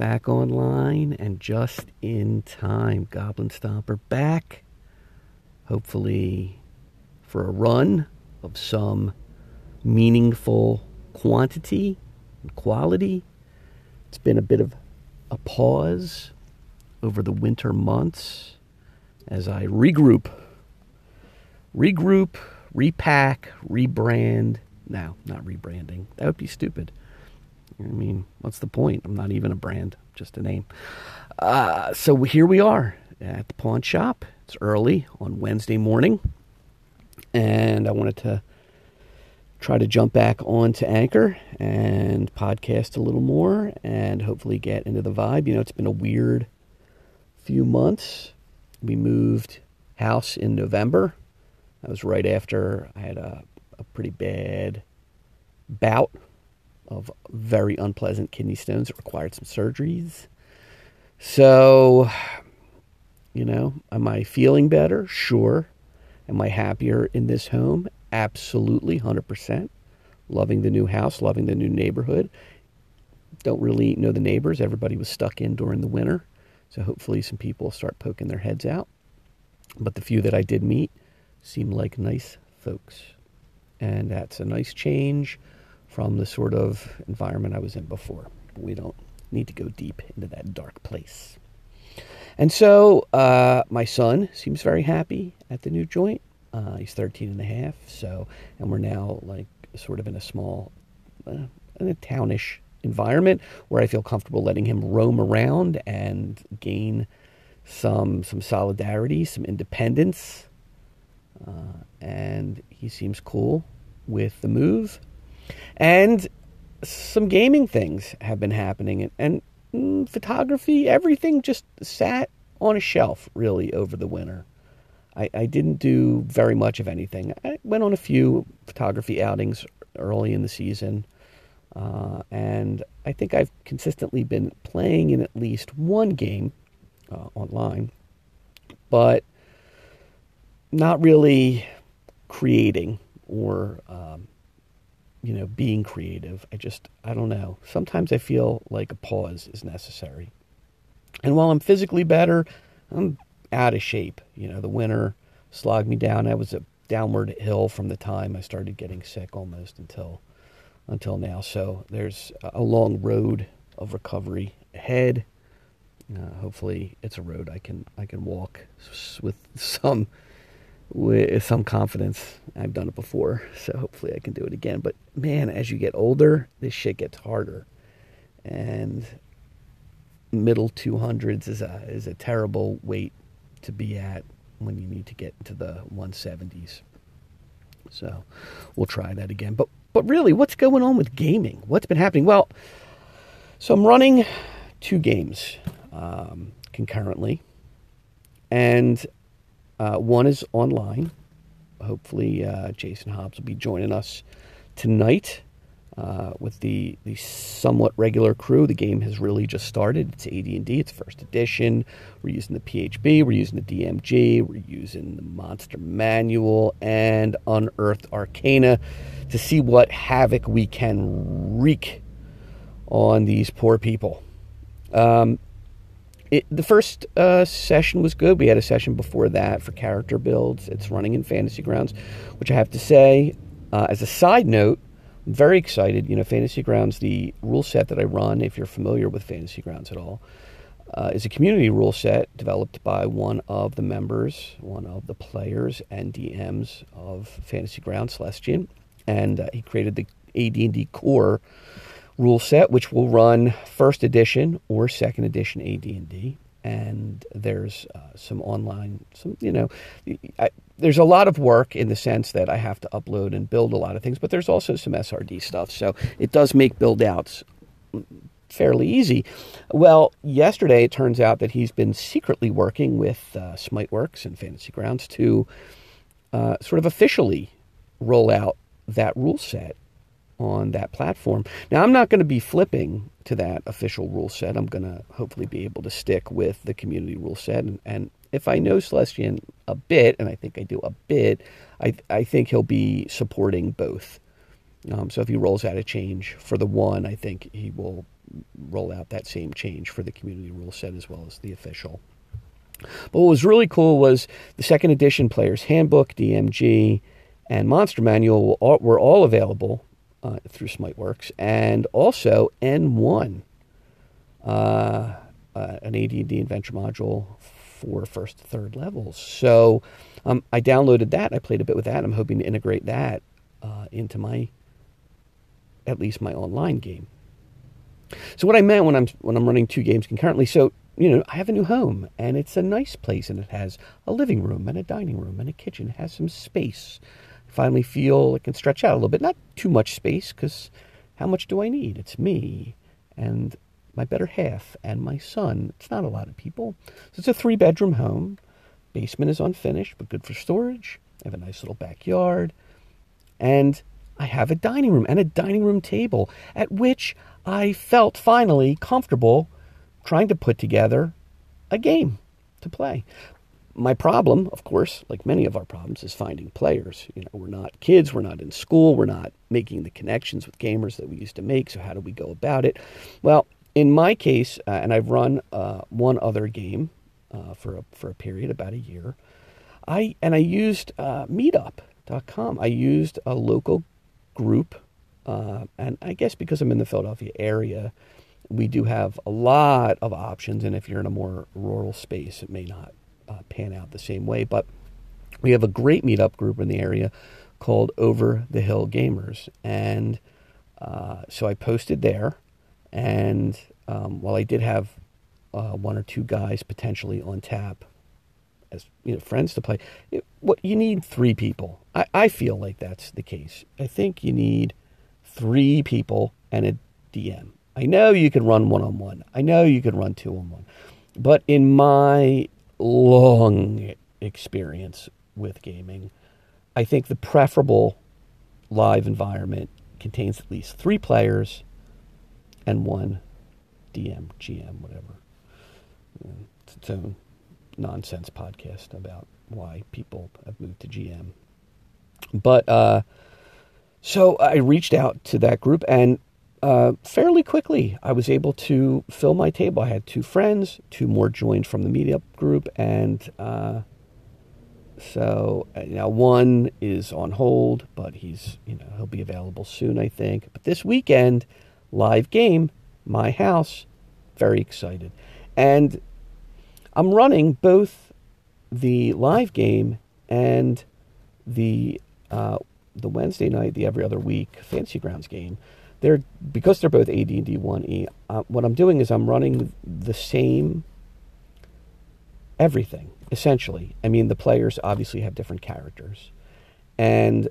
back online and just in time. Goblin Stomper back, hopefully for a run of some meaningful quantity and quality. It's been a bit of a pause over the winter months as I regroup, regroup, repack, rebrand. No, not rebranding. That would be stupid. I mean, what's the point? I'm not even a brand, just a name. Uh, so here we are at the pawn shop. It's early on Wednesday morning, and I wanted to try to jump back onto Anchor and podcast a little more and hopefully get into the vibe. You know, it's been a weird few months. We moved house in November. That was right after I had a, a pretty bad bout of very unpleasant kidney stones that required some surgeries. So, you know, am I feeling better? Sure. Am I happier in this home? Absolutely, 100%. Loving the new house, loving the new neighborhood. Don't really know the neighbors. Everybody was stuck in during the winter. So hopefully some people start poking their heads out. But the few that I did meet seemed like nice folks. And that's a nice change from the sort of environment I was in before. We don't need to go deep into that dark place. And so uh, my son seems very happy at the new joint. Uh, he's 13 and a half, so, and we're now like sort of in a small, uh, in a townish environment where I feel comfortable letting him roam around and gain some some solidarity, some independence, uh, and he seems cool with the move. And some gaming things have been happening, and, and mm, photography, everything just sat on a shelf really over the winter. I, I didn't do very much of anything. I went on a few photography outings early in the season. Uh, and I think I've consistently been playing in at least one game uh, online, but not really creating or, um, you know, being creative. I just, I don't know. Sometimes I feel like a pause is necessary. And while I'm physically better, I'm out of shape. You know, the winter slogged me down. I was a downward hill from the time I started getting sick almost until until now. So there's a long road of recovery ahead. Uh, hopefully, it's a road I can I can walk with some with some confidence. I've done it before, so hopefully I can do it again. But man, as you get older, this shit gets harder, and middle 200s is a is a terrible weight to be at when you need to get into the 170s. So we'll try that again. But but really, what's going on with gaming? What's been happening? Well, so I'm running two games um, concurrently, and uh, one is online. Hopefully, uh, Jason Hobbs will be joining us tonight uh, with the the somewhat regular crew. The game has really just started. It's AD&D. It's first edition. We're using the PHB. We're using the DMG. We're using the Monster Manual and Unearthed Arcana to see what havoc we can wreak on these poor people. Um, it, the first uh, session was good. We had a session before that for character builds. It's running in Fantasy Grounds, which I have to say, uh, as a side note, I'm very excited. You know, Fantasy Grounds, the rule set that I run, if you're familiar with Fantasy Grounds at all, uh, is a community rule set developed by one of the members, one of the players and DMs of Fantasy Grounds, Celestian and uh, he created the AD&D core rule set, which will run first edition or second edition AD&D. And there's uh, some online, some you know, I, there's a lot of work in the sense that I have to upload and build a lot of things, but there's also some SRD stuff. So it does make build outs fairly easy. Well, yesterday it turns out that he's been secretly working with uh, Smiteworks and Fantasy Grounds to uh, sort of officially roll out that rule set on that platform. Now, I'm not going to be flipping to that official rule set. I'm going to hopefully be able to stick with the community rule set. And, and if I know Celestian a bit, and I think I do a bit, I, I think he'll be supporting both. Um, so if he rolls out a change for the one, I think he will roll out that same change for the community rule set as well as the official. But what was really cool was the second edition Player's Handbook, DMG, and Monster Manual were all available uh, through SmiteWorks, and also N1, uh, uh, an AD&D adventure module for first to third levels. So um, I downloaded that. I played a bit with that. I'm hoping to integrate that uh, into my, at least my online game. So what I meant when I'm when I'm running two games concurrently. So you know, I have a new home, and it's a nice place, and it has a living room and a dining room and a kitchen. It has some space. Finally feel it can stretch out a little bit. Not too much space, because how much do I need? It's me and my better half and my son. It's not a lot of people. So it's a three bedroom home. Basement is unfinished, but good for storage. I have a nice little backyard. And I have a dining room and a dining room table at which I felt finally comfortable trying to put together a game to play. My problem, of course, like many of our problems, is finding players. You know, we're not kids, we're not in school, we're not making the connections with gamers that we used to make. So how do we go about it? Well, in my case, uh, and I've run uh, one other game uh, for a, for a period about a year. I and I used uh, Meetup.com. I used a local group, uh, and I guess because I'm in the Philadelphia area, we do have a lot of options. And if you're in a more rural space, it may not uh, pan out the same way. But we have a great meetup group in the area called Over the Hill Gamers, and uh, so I posted there. And um, while I did have uh, one or two guys potentially on tap as you know friends to play, it, what you need three people. I, I feel like that's the case. I think you need three people and a DM. I know you can run one on one. I know you can run two on one. But in my long experience with gaming, I think the preferable live environment contains at least three players and one DM, GM, whatever. It's its own nonsense podcast about why people have moved to GM. But uh, so I reached out to that group, and uh, fairly quickly, I was able to fill my table. I had two friends, two more joined from the meetup group, and uh, so uh, now one is on hold, but he's you know he'll be available soon, I think. But this weekend, live game, my house, very excited, and I'm running both the live game and the uh, the Wednesday night, the every other week Fantasy Grounds game they're because they're both AD&D 1E. Uh, what I'm doing is I'm running the same everything essentially. I mean, the players obviously have different characters, and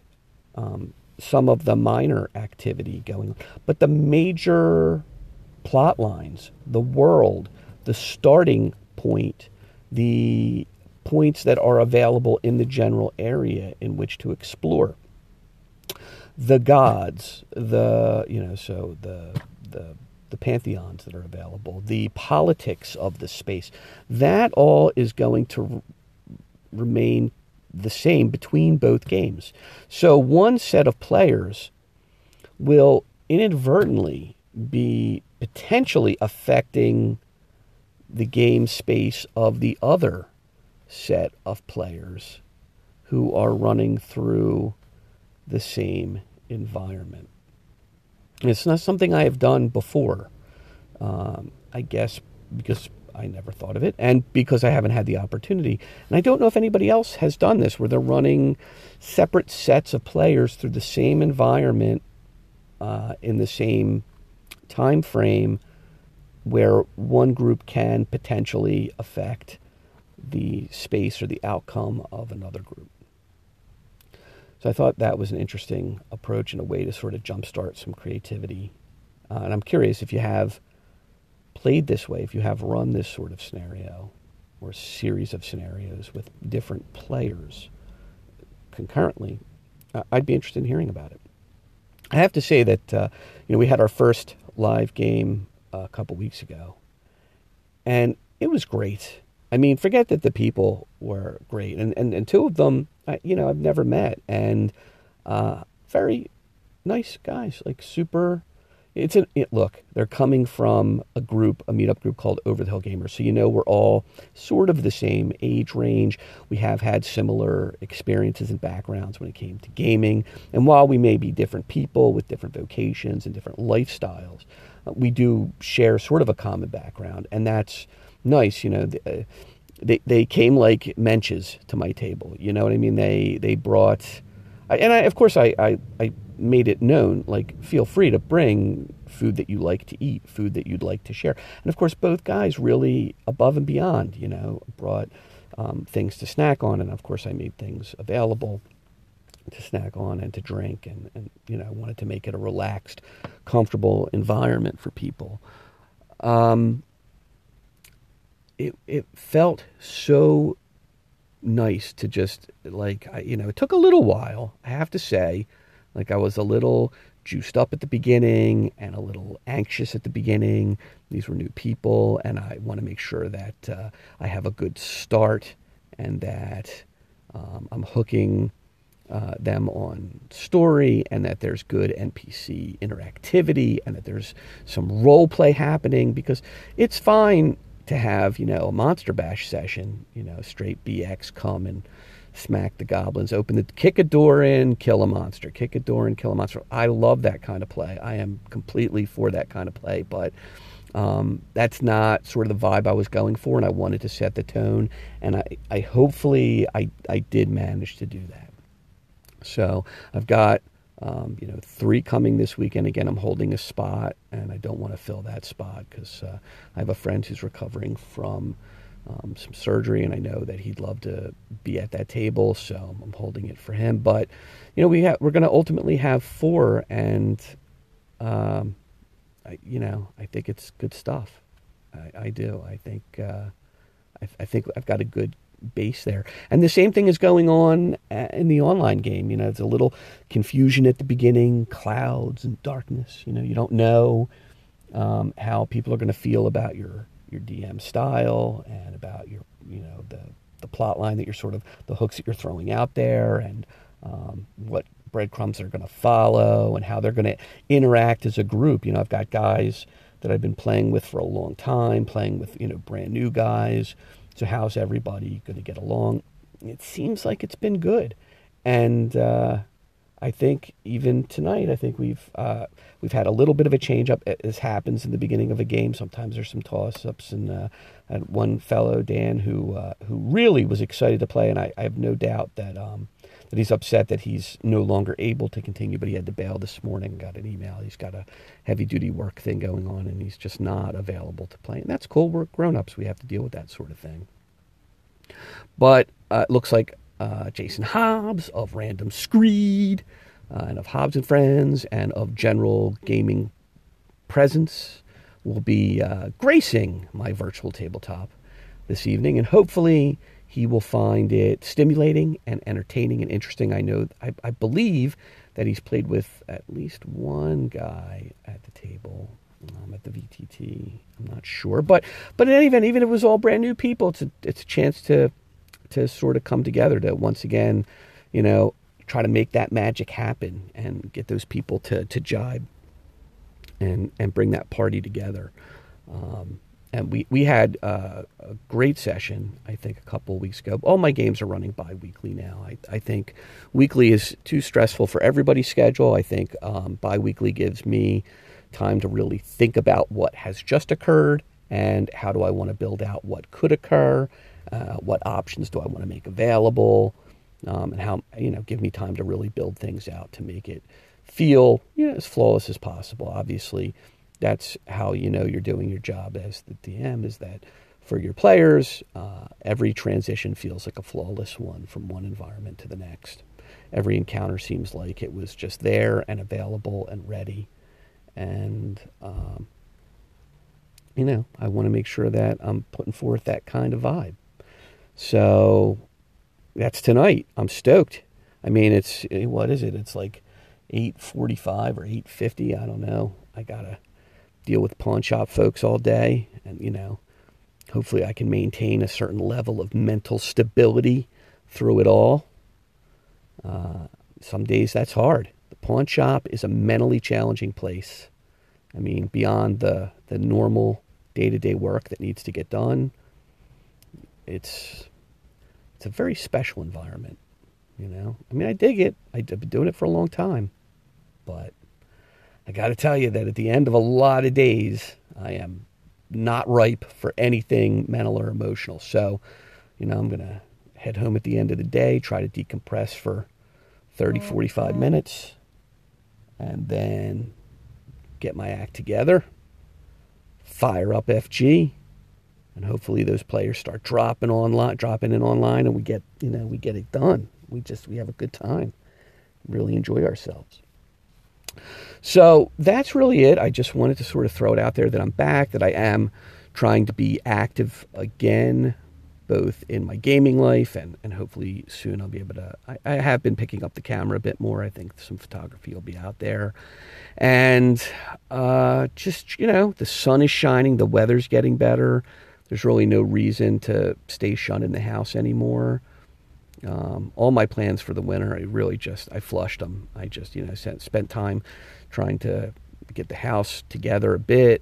um, some of the minor activity going on, but the major plot lines, the world, the starting point, the points that are available in the general area in which to explore the gods, the you know, so the the the pantheons that are available, the politics of the space, that all is going to r- remain the same between both games. So one set of players will inadvertently be potentially affecting the game space of the other set of players who are running through the same environment. It's not something I have done before, um, I guess because I never thought of it and because I haven't had the opportunity. And I don't know if anybody else has done this where they're running separate sets of players through the same environment uh, in the same time frame where one group can potentially affect the space or the outcome of another group. So I thought that was an interesting approach and a way to sort of jumpstart some creativity. Uh, and I'm curious if you have played this way, if you have run this sort of scenario or series of scenarios with different players concurrently, uh, I'd be interested in hearing about it. I have to say that uh, you know we had our first live game a couple weeks ago, and it was great. I mean, forget that the people were great, and and, and two of them I, you know, I've never met, and uh, very nice guys, like super it's an it, look. They're coming from a group, a meetup group called Over the Hill Gamers. So you know we're all sort of the same age range. We have had similar experiences and backgrounds when it came to gaming. And while we may be different people with different vocations and different lifestyles, uh, we do share sort of a common background, and that's nice. You know. Uh, they, they came like menches to my table. You know what I mean? They they brought, and I, of course I, I, I made it known, like, feel free to bring food that you like to eat, food that you'd like to share. And of course, both guys really above and beyond, you know, brought um, things to snack on. And of course, I made things available to snack on and to drink. And, and you know, I wanted to make it a relaxed, comfortable environment for people. Um, it, it felt so nice to just like, you know, it took a little while, I have to say like I was a little juiced up at the beginning and a little anxious at the beginning. These were new people, and I want to make sure that uh, I have a good start and that um, I'm hooking uh, them on story and that there's good NPC interactivity and that there's some role play happening because it's fine to have, you know, a Monster Bash session, you know, straight BX come and smack the goblins, open the kick a door in, kill a monster, kick a door in, kill a monster. I love that kind of play. I am completely for that kind of play, but um, that's not sort of the vibe I was going for, and I wanted to set the tone, and I, I hopefully I, I did manage to do that. So I've got um, you know three coming this weekend. Again, I'm holding a spot, and I don't want to fill that spot because uh, I have a friend who's recovering from um, some surgery, and I know that he'd love to be at that table, so I'm holding it for him. But you know, we have, we're going to ultimately have four, and um, I, you know, I think it's good stuff. I, I do. I think uh, I, I, think I've got a good base there, and the same thing is going on uh, in the online game. You know, it's a little confusion at the beginning, clouds and darkness. You know, you don't know um, how people are going to feel about your your DM style and about your you know the the plot line that you're sort of the hooks that you're throwing out there and um, what breadcrumbs they're going to follow and how they're going to interact as a group. You know, I've got guys that I've been playing with for a long time, playing with you know brand new guys. So how's everybody going to get along? It seems like it's been good, and uh, I think even tonight, I think we've uh, we've had a little bit of a change up as happens in the beginning of a game. Sometimes there's some toss ups, and uh, and one fellow Dan who uh, who really was excited to play, and I, I have no doubt that um, that he's upset that he's no longer able to continue, but he had to bail this morning. Got an email. He's got a heavy duty work thing going on, and he's just not available to play. And that's cool. We're grown ups. We have to deal with that sort of thing. But uh, it looks like uh, Jason Hobbs of Random Screed, uh, and of Hobbs and Friends, and of General Gaming Presence will be uh, gracing my virtual tabletop this evening, and hopefully he will find it stimulating and entertaining and interesting. I know, I, I believe that he's played with at least one guy at the table um, at the VTT. I'm not sure, but but in any event, even if it was all brand new people, it's a, it's a chance to to sort of come together to once again, you know, try to make that magic happen and get those people to, to jibe and, and bring that party together. Um, and we, we had uh, a great session, I think, a couple of weeks ago. All my games are running bi weekly now. I, I think weekly is too stressful for everybody's schedule. I think um, bi weekly gives me time to really think about what has just occurred and how do I want to build out what could occur uh, what options do I want to make available, um, and how you know give me time to really build things out to make it feel you know, as flawless as possible. Obviously, that's how you know you're doing your job as the DM. Is that for your players, uh, every transition feels like a flawless one from one environment to the next. Every encounter seems like it was just there and available and ready, and um, you know I want to make sure that I'm putting forth that kind of vibe. So that's tonight. I'm stoked. I mean, it's eh, what is it? It's like 8:45 or 8:50. I don't know. I gotta deal with pawn shop folks all day, and you know, hopefully, I can maintain a certain level of mental stability through it all. Uh, some days that's hard. The pawn shop is a mentally challenging place, I mean, beyond the, the normal day to day work that needs to get done, it's it's a very special environment. You know, I mean, I dig it. I've been doing it for a long time, but I got to tell you that at the end of a lot of days, I am not ripe for anything mental or emotional. So, you know, I'm gonna head home at the end of the day, try to decompress for 30, mm-hmm. 45 minutes, and then get my act together, fire up FG, and hopefully those players start dropping online, dropping in online, and we get you know we get it done. We just we have a good time, really enjoy ourselves. So that's really it. I just wanted to sort of throw it out there that I'm back, that I am trying to be active again, both in my gaming life and, and hopefully soon I'll be able to. I, I have been picking up the camera a bit more. I think some photography will be out there. And uh, just, you know, the sun is shining, the weather's getting better. There's really no reason to stay shut in the house anymore. Um, all my plans for the winter, I really just I flushed them. I just you know spent time trying to get the house together a bit,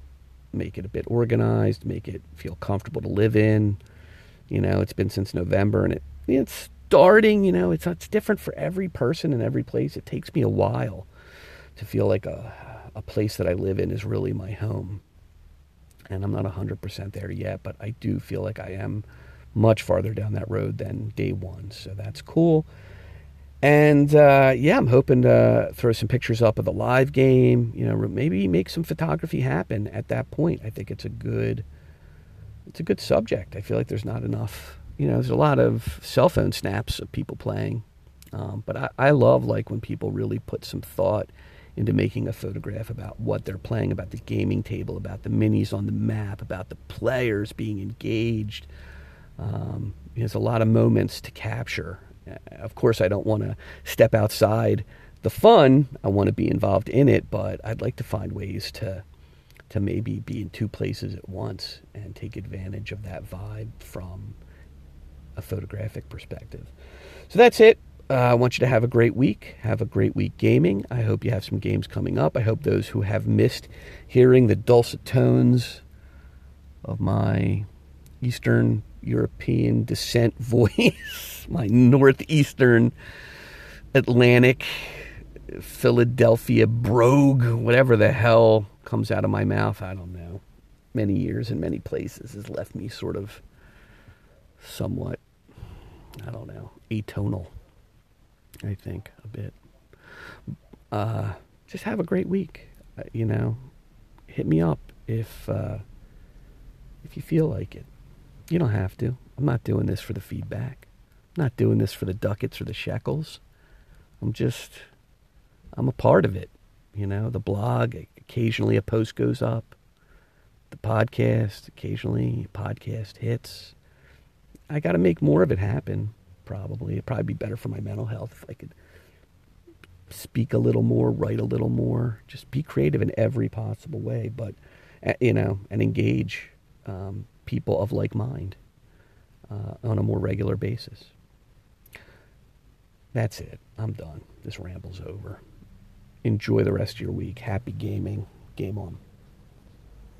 make it a bit organized, make it feel comfortable to live in. You know, it's been since November, and it it's starting. You know, it's it's different for every person in every place. It takes me a while to feel like a a place that I live in is really my home and I'm not 100% there yet, but I do feel like I am much farther down that road than day one. So that's cool. And uh, yeah, I'm hoping to throw some pictures up of the live game. You know, maybe make some photography happen at that point. I think it's a good, it's a good subject. I feel like there's not enough. You know, there's a lot of cell phone snaps of people playing, um, but I, I love like when people really put some thought into making a photograph about what they're playing, about the gaming table, about the minis on the map, about the players being engaged. Um, there's a lot of moments to capture. Uh, of course, I don't want to step outside the fun. I want to be involved in it, but I'd like to find ways to to maybe be in two places at once and take advantage of that vibe from a photographic perspective. So that's it. Uh, I want you to have a great week. Have a great week gaming. I hope you have some games coming up. I hope those who have missed hearing the dulcet tones of my Eastern European descent voice, my Northeastern Atlantic Philadelphia brogue, whatever the hell comes out of my mouth, I don't know. Many years in many places has left me sort of somewhat, I don't know, atonal. I think a bit. Uh, just have a great week. Uh, you know, hit me up if uh, if you feel like it. You don't have to. I'm not doing this for the feedback. I'm not doing this for the ducats or the shekels. I'm just I'm a part of it. You know, the blog, occasionally a post goes up. The podcast, occasionally a podcast hits. I got to make more of it happen probably. It'd probably be better for my mental health if I could speak a little more, write a little more, just be creative in every possible way, but, uh, you know, and engage um, people of like mind uh, on a more regular basis. That's it. I'm done. This ramble's over. Enjoy the rest of your week. Happy gaming. Game on.